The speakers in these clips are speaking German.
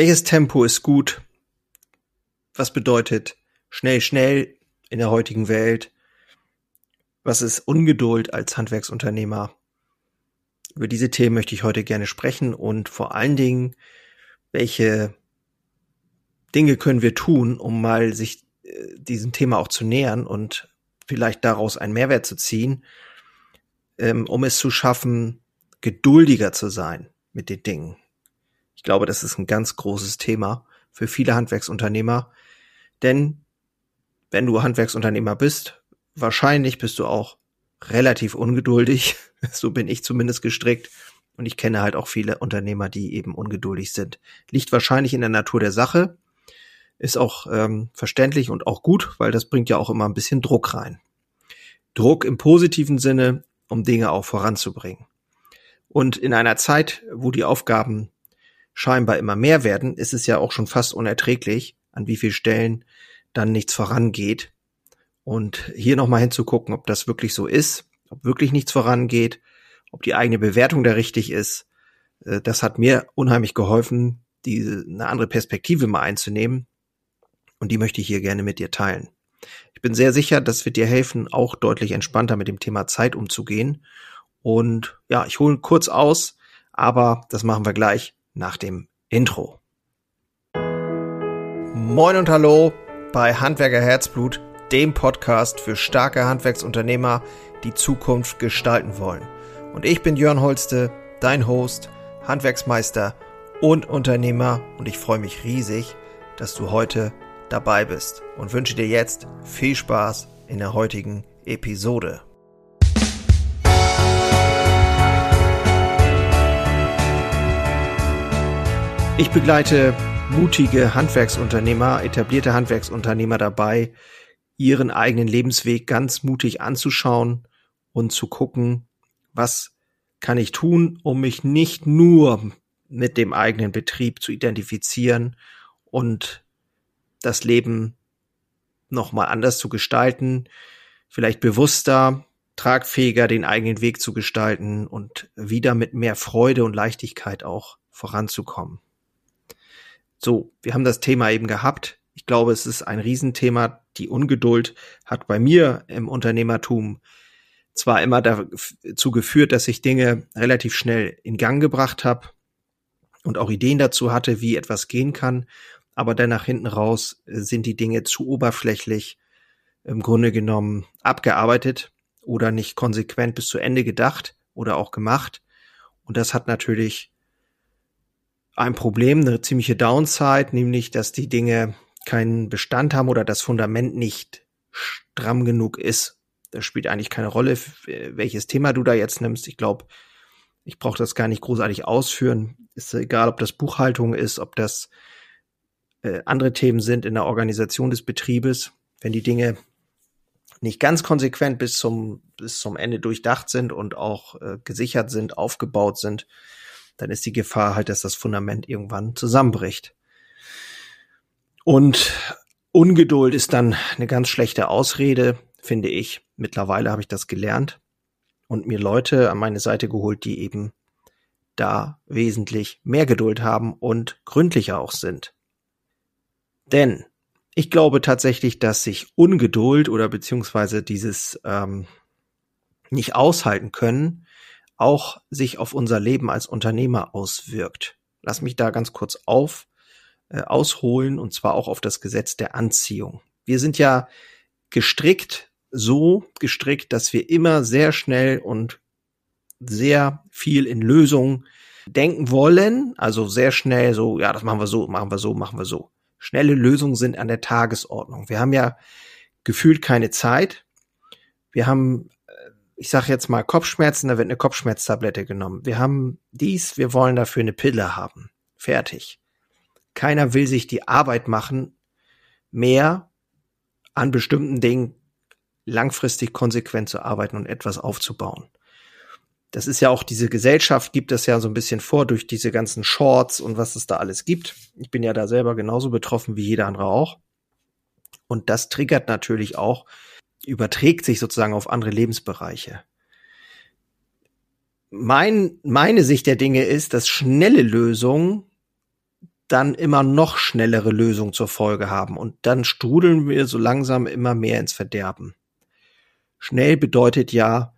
Welches Tempo ist gut? Was bedeutet schnell, schnell in der heutigen Welt? Was ist Ungeduld als Handwerksunternehmer? Über diese Themen möchte ich heute gerne sprechen und vor allen Dingen, welche Dinge können wir tun, um mal sich äh, diesem Thema auch zu nähern und vielleicht daraus einen Mehrwert zu ziehen, ähm, um es zu schaffen, geduldiger zu sein mit den Dingen. Ich glaube, das ist ein ganz großes Thema für viele Handwerksunternehmer, denn wenn du Handwerksunternehmer bist, wahrscheinlich bist du auch relativ ungeduldig. So bin ich zumindest gestrickt. Und ich kenne halt auch viele Unternehmer, die eben ungeduldig sind. Liegt wahrscheinlich in der Natur der Sache. Ist auch ähm, verständlich und auch gut, weil das bringt ja auch immer ein bisschen Druck rein. Druck im positiven Sinne, um Dinge auch voranzubringen. Und in einer Zeit, wo die Aufgaben scheinbar immer mehr werden, ist es ja auch schon fast unerträglich, an wie vielen Stellen dann nichts vorangeht. Und hier nochmal hinzugucken, ob das wirklich so ist, ob wirklich nichts vorangeht, ob die eigene Bewertung da richtig ist. Äh, das hat mir unheimlich geholfen, diese, eine andere Perspektive mal einzunehmen. Und die möchte ich hier gerne mit dir teilen. Ich bin sehr sicher, das wird dir helfen, auch deutlich entspannter mit dem Thema Zeit umzugehen. Und ja, ich hole kurz aus, aber das machen wir gleich nach dem Intro. Moin und hallo bei Handwerker Herzblut, dem Podcast für starke Handwerksunternehmer, die Zukunft gestalten wollen. Und ich bin Jörn Holste, dein Host, Handwerksmeister und Unternehmer und ich freue mich riesig, dass du heute dabei bist und wünsche dir jetzt viel Spaß in der heutigen Episode. Ich begleite mutige Handwerksunternehmer, etablierte Handwerksunternehmer dabei, ihren eigenen Lebensweg ganz mutig anzuschauen und zu gucken, was kann ich tun, um mich nicht nur mit dem eigenen Betrieb zu identifizieren und das Leben nochmal anders zu gestalten, vielleicht bewusster, tragfähiger den eigenen Weg zu gestalten und wieder mit mehr Freude und Leichtigkeit auch voranzukommen. So, wir haben das Thema eben gehabt. Ich glaube, es ist ein Riesenthema. Die Ungeduld hat bei mir im Unternehmertum zwar immer dazu geführt, dass ich Dinge relativ schnell in Gang gebracht habe und auch Ideen dazu hatte, wie etwas gehen kann, aber dann nach hinten raus sind die Dinge zu oberflächlich im Grunde genommen abgearbeitet oder nicht konsequent bis zu Ende gedacht oder auch gemacht. Und das hat natürlich ein Problem, eine ziemliche Downside, nämlich, dass die Dinge keinen Bestand haben oder das Fundament nicht stramm genug ist. Das spielt eigentlich keine Rolle, welches Thema du da jetzt nimmst. Ich glaube, ich brauche das gar nicht großartig ausführen. Ist egal, ob das Buchhaltung ist, ob das äh, andere Themen sind in der Organisation des Betriebes. Wenn die Dinge nicht ganz konsequent bis zum, bis zum Ende durchdacht sind und auch äh, gesichert sind, aufgebaut sind, dann ist die Gefahr halt, dass das Fundament irgendwann zusammenbricht. Und Ungeduld ist dann eine ganz schlechte Ausrede, finde ich. Mittlerweile habe ich das gelernt und mir Leute an meine Seite geholt, die eben da wesentlich mehr Geduld haben und gründlicher auch sind. Denn ich glaube tatsächlich, dass sich Ungeduld oder beziehungsweise dieses ähm, nicht aushalten können auch sich auf unser Leben als Unternehmer auswirkt. Lass mich da ganz kurz auf äh, ausholen und zwar auch auf das Gesetz der Anziehung. Wir sind ja gestrickt, so gestrickt, dass wir immer sehr schnell und sehr viel in Lösungen denken wollen, also sehr schnell so, ja, das machen wir so, machen wir so, machen wir so. Schnelle Lösungen sind an der Tagesordnung. Wir haben ja gefühlt keine Zeit. Wir haben ich sage jetzt mal Kopfschmerzen, da wird eine Kopfschmerztablette genommen. Wir haben dies, wir wollen dafür eine Pille haben. Fertig. Keiner will sich die Arbeit machen, mehr an bestimmten Dingen langfristig konsequent zu arbeiten und etwas aufzubauen. Das ist ja auch diese Gesellschaft gibt das ja so ein bisschen vor durch diese ganzen Shorts und was es da alles gibt. Ich bin ja da selber genauso betroffen wie jeder andere auch. Und das triggert natürlich auch überträgt sich sozusagen auf andere Lebensbereiche. Mein, meine Sicht der Dinge ist, dass schnelle Lösungen dann immer noch schnellere Lösungen zur Folge haben und dann strudeln wir so langsam immer mehr ins Verderben. Schnell bedeutet ja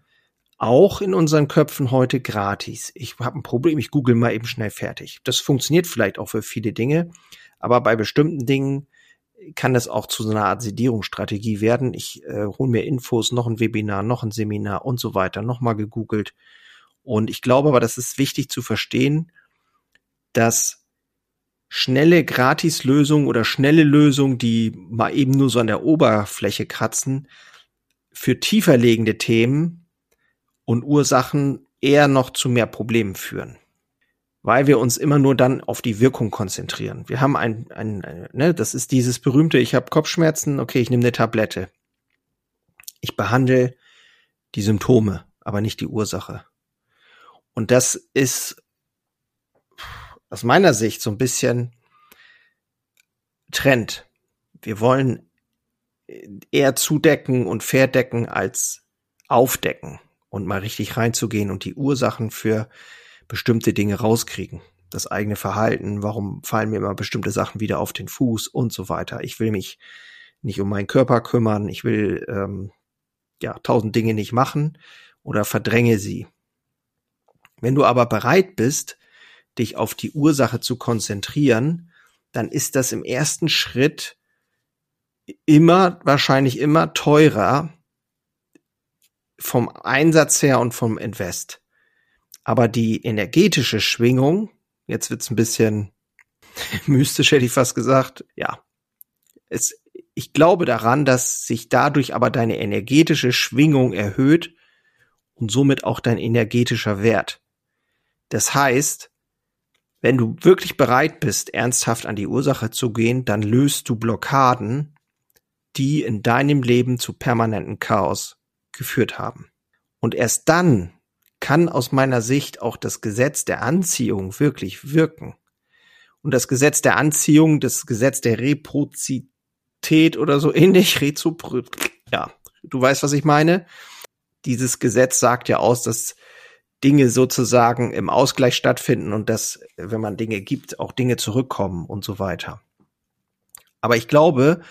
auch in unseren Köpfen heute gratis. Ich habe ein Problem, ich google mal eben schnell fertig. Das funktioniert vielleicht auch für viele Dinge, aber bei bestimmten Dingen kann das auch zu so einer Art Sedierungsstrategie werden. Ich äh, hole mir Infos, noch ein Webinar, noch ein Seminar und so weiter, nochmal gegoogelt. Und ich glaube aber, das ist wichtig zu verstehen, dass schnelle Gratislösungen oder schnelle Lösungen, die mal eben nur so an der Oberfläche kratzen, für tieferlegende Themen und Ursachen eher noch zu mehr Problemen führen weil wir uns immer nur dann auf die Wirkung konzentrieren. Wir haben ein, ein, ein ne, das ist dieses berühmte, ich habe Kopfschmerzen, okay, ich nehme eine Tablette. Ich behandle die Symptome, aber nicht die Ursache. Und das ist aus meiner Sicht so ein bisschen Trend. Wir wollen eher zudecken und verdecken als aufdecken und mal richtig reinzugehen und die Ursachen für bestimmte Dinge rauskriegen. Das eigene Verhalten, warum fallen mir immer bestimmte Sachen wieder auf den Fuß und so weiter. Ich will mich nicht um meinen Körper kümmern, ich will ähm, ja tausend Dinge nicht machen oder verdränge sie. Wenn du aber bereit bist, dich auf die Ursache zu konzentrieren, dann ist das im ersten Schritt immer, wahrscheinlich immer teurer vom Einsatz her und vom Invest. Aber die energetische Schwingung, jetzt wird's ein bisschen mystisch, hätte ich fast gesagt, ja. Es, ich glaube daran, dass sich dadurch aber deine energetische Schwingung erhöht und somit auch dein energetischer Wert. Das heißt, wenn du wirklich bereit bist, ernsthaft an die Ursache zu gehen, dann löst du Blockaden, die in deinem Leben zu permanentem Chaos geführt haben. Und erst dann kann aus meiner Sicht auch das Gesetz der Anziehung wirklich wirken. Und das Gesetz der Anziehung, das Gesetz der Reprozität oder so ähnlich, Rezopro, ja, du weißt, was ich meine. Dieses Gesetz sagt ja aus, dass Dinge sozusagen im Ausgleich stattfinden und dass, wenn man Dinge gibt, auch Dinge zurückkommen und so weiter. Aber ich glaube,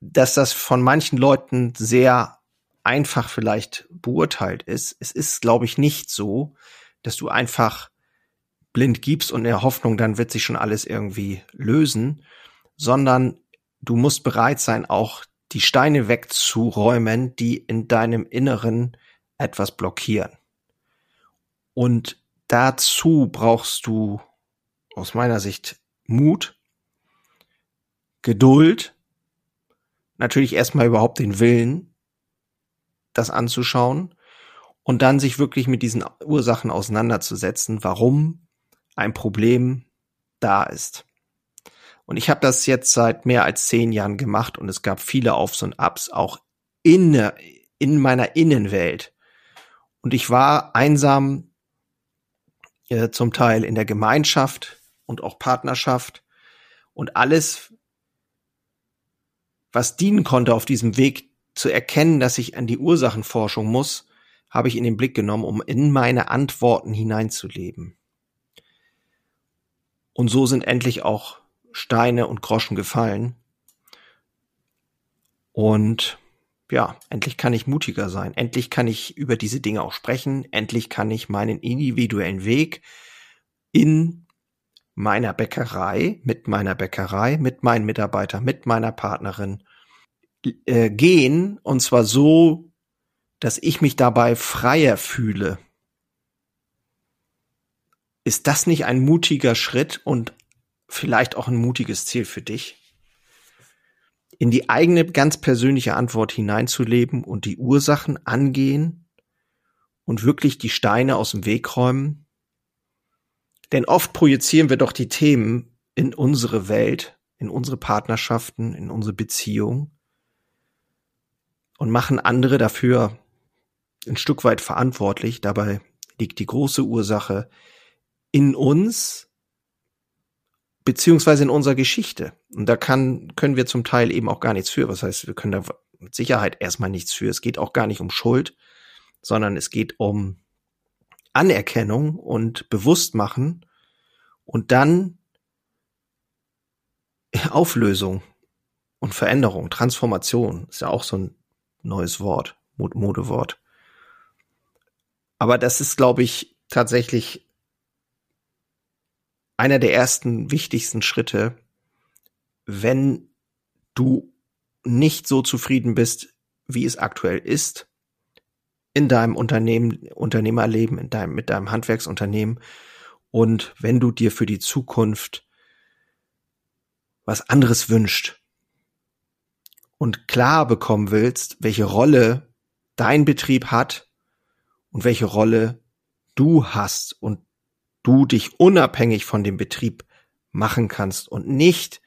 dass das von manchen Leuten sehr einfach vielleicht beurteilt ist. Es ist, glaube ich, nicht so, dass du einfach blind gibst und in der Hoffnung, dann wird sich schon alles irgendwie lösen, sondern du musst bereit sein, auch die Steine wegzuräumen, die in deinem Inneren etwas blockieren. Und dazu brauchst du aus meiner Sicht Mut, Geduld, natürlich erstmal überhaupt den Willen, das anzuschauen und dann sich wirklich mit diesen Ursachen auseinanderzusetzen, warum ein Problem da ist. Und ich habe das jetzt seit mehr als zehn Jahren gemacht und es gab viele Aufs und Abs, auch in, in meiner Innenwelt. Und ich war einsam äh, zum Teil in der Gemeinschaft und auch Partnerschaft und alles, was dienen konnte auf diesem Weg zu erkennen, dass ich an die Ursachenforschung muss, habe ich in den Blick genommen, um in meine Antworten hineinzuleben. Und so sind endlich auch Steine und Groschen gefallen. Und ja, endlich kann ich mutiger sein. Endlich kann ich über diese Dinge auch sprechen. Endlich kann ich meinen individuellen Weg in meiner Bäckerei, mit meiner Bäckerei, mit meinen Mitarbeitern, mit meiner Partnerin äh, gehen und zwar so, dass ich mich dabei freier fühle. Ist das nicht ein mutiger Schritt und vielleicht auch ein mutiges Ziel für dich? In die eigene ganz persönliche Antwort hineinzuleben und die Ursachen angehen und wirklich die Steine aus dem Weg räumen? Denn oft projizieren wir doch die Themen in unsere Welt, in unsere Partnerschaften, in unsere Beziehung und machen andere dafür ein Stück weit verantwortlich. Dabei liegt die große Ursache in uns beziehungsweise in unserer Geschichte. Und da kann, können wir zum Teil eben auch gar nichts für. Was heißt, wir können da mit Sicherheit erstmal nichts für. Es geht auch gar nicht um Schuld, sondern es geht um Anerkennung und Bewusstmachen und dann Auflösung und Veränderung, Transformation ist ja auch so ein neues Wort, Modewort. Aber das ist, glaube ich, tatsächlich einer der ersten wichtigsten Schritte, wenn du nicht so zufrieden bist, wie es aktuell ist, in deinem Unternehmen, Unternehmerleben, in deinem, mit deinem Handwerksunternehmen und wenn du dir für die Zukunft was anderes wünscht und klar bekommen willst, welche Rolle dein Betrieb hat und welche Rolle du hast und du dich unabhängig von dem Betrieb machen kannst und nicht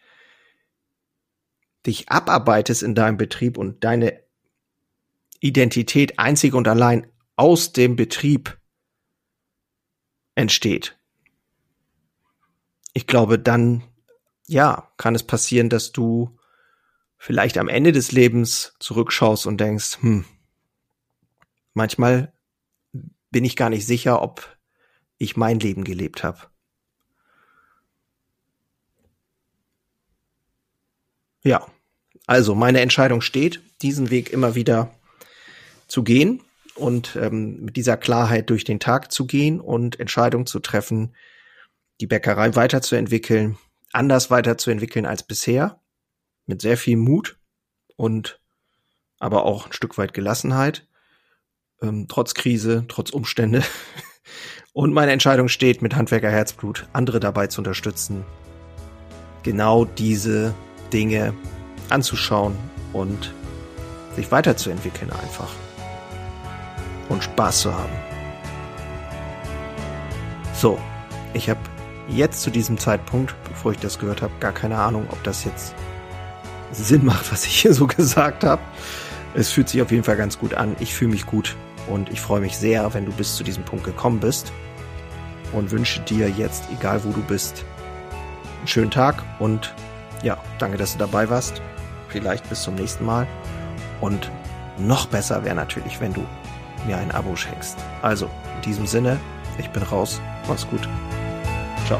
dich abarbeitest in deinem Betrieb und deine Identität einzig und allein aus dem Betrieb entsteht. Ich glaube, dann, ja, kann es passieren, dass du vielleicht am Ende des Lebens zurückschaust und denkst, hm, manchmal bin ich gar nicht sicher, ob ich mein Leben gelebt habe. Ja, also meine Entscheidung steht, diesen Weg immer wieder zu gehen und ähm, mit dieser Klarheit durch den Tag zu gehen und Entscheidungen zu treffen, die Bäckerei weiterzuentwickeln, anders weiterzuentwickeln als bisher, mit sehr viel Mut und aber auch ein Stück weit Gelassenheit, ähm, trotz Krise, trotz Umstände. Und meine Entscheidung steht, mit Handwerker Herzblut andere dabei zu unterstützen, genau diese Dinge anzuschauen und sich weiterzuentwickeln einfach und Spaß zu haben. So, ich habe jetzt zu diesem Zeitpunkt, bevor ich das gehört habe, gar keine Ahnung, ob das jetzt Sinn macht, was ich hier so gesagt habe. Es fühlt sich auf jeden Fall ganz gut an. Ich fühle mich gut und ich freue mich sehr, wenn du bis zu diesem Punkt gekommen bist und wünsche dir jetzt, egal wo du bist, einen schönen Tag und ja, danke, dass du dabei warst. Vielleicht bis zum nächsten Mal und noch besser wäre natürlich, wenn du mir ein Abo schenkst. Also, in diesem Sinne, ich bin raus. Mach's gut. Ciao.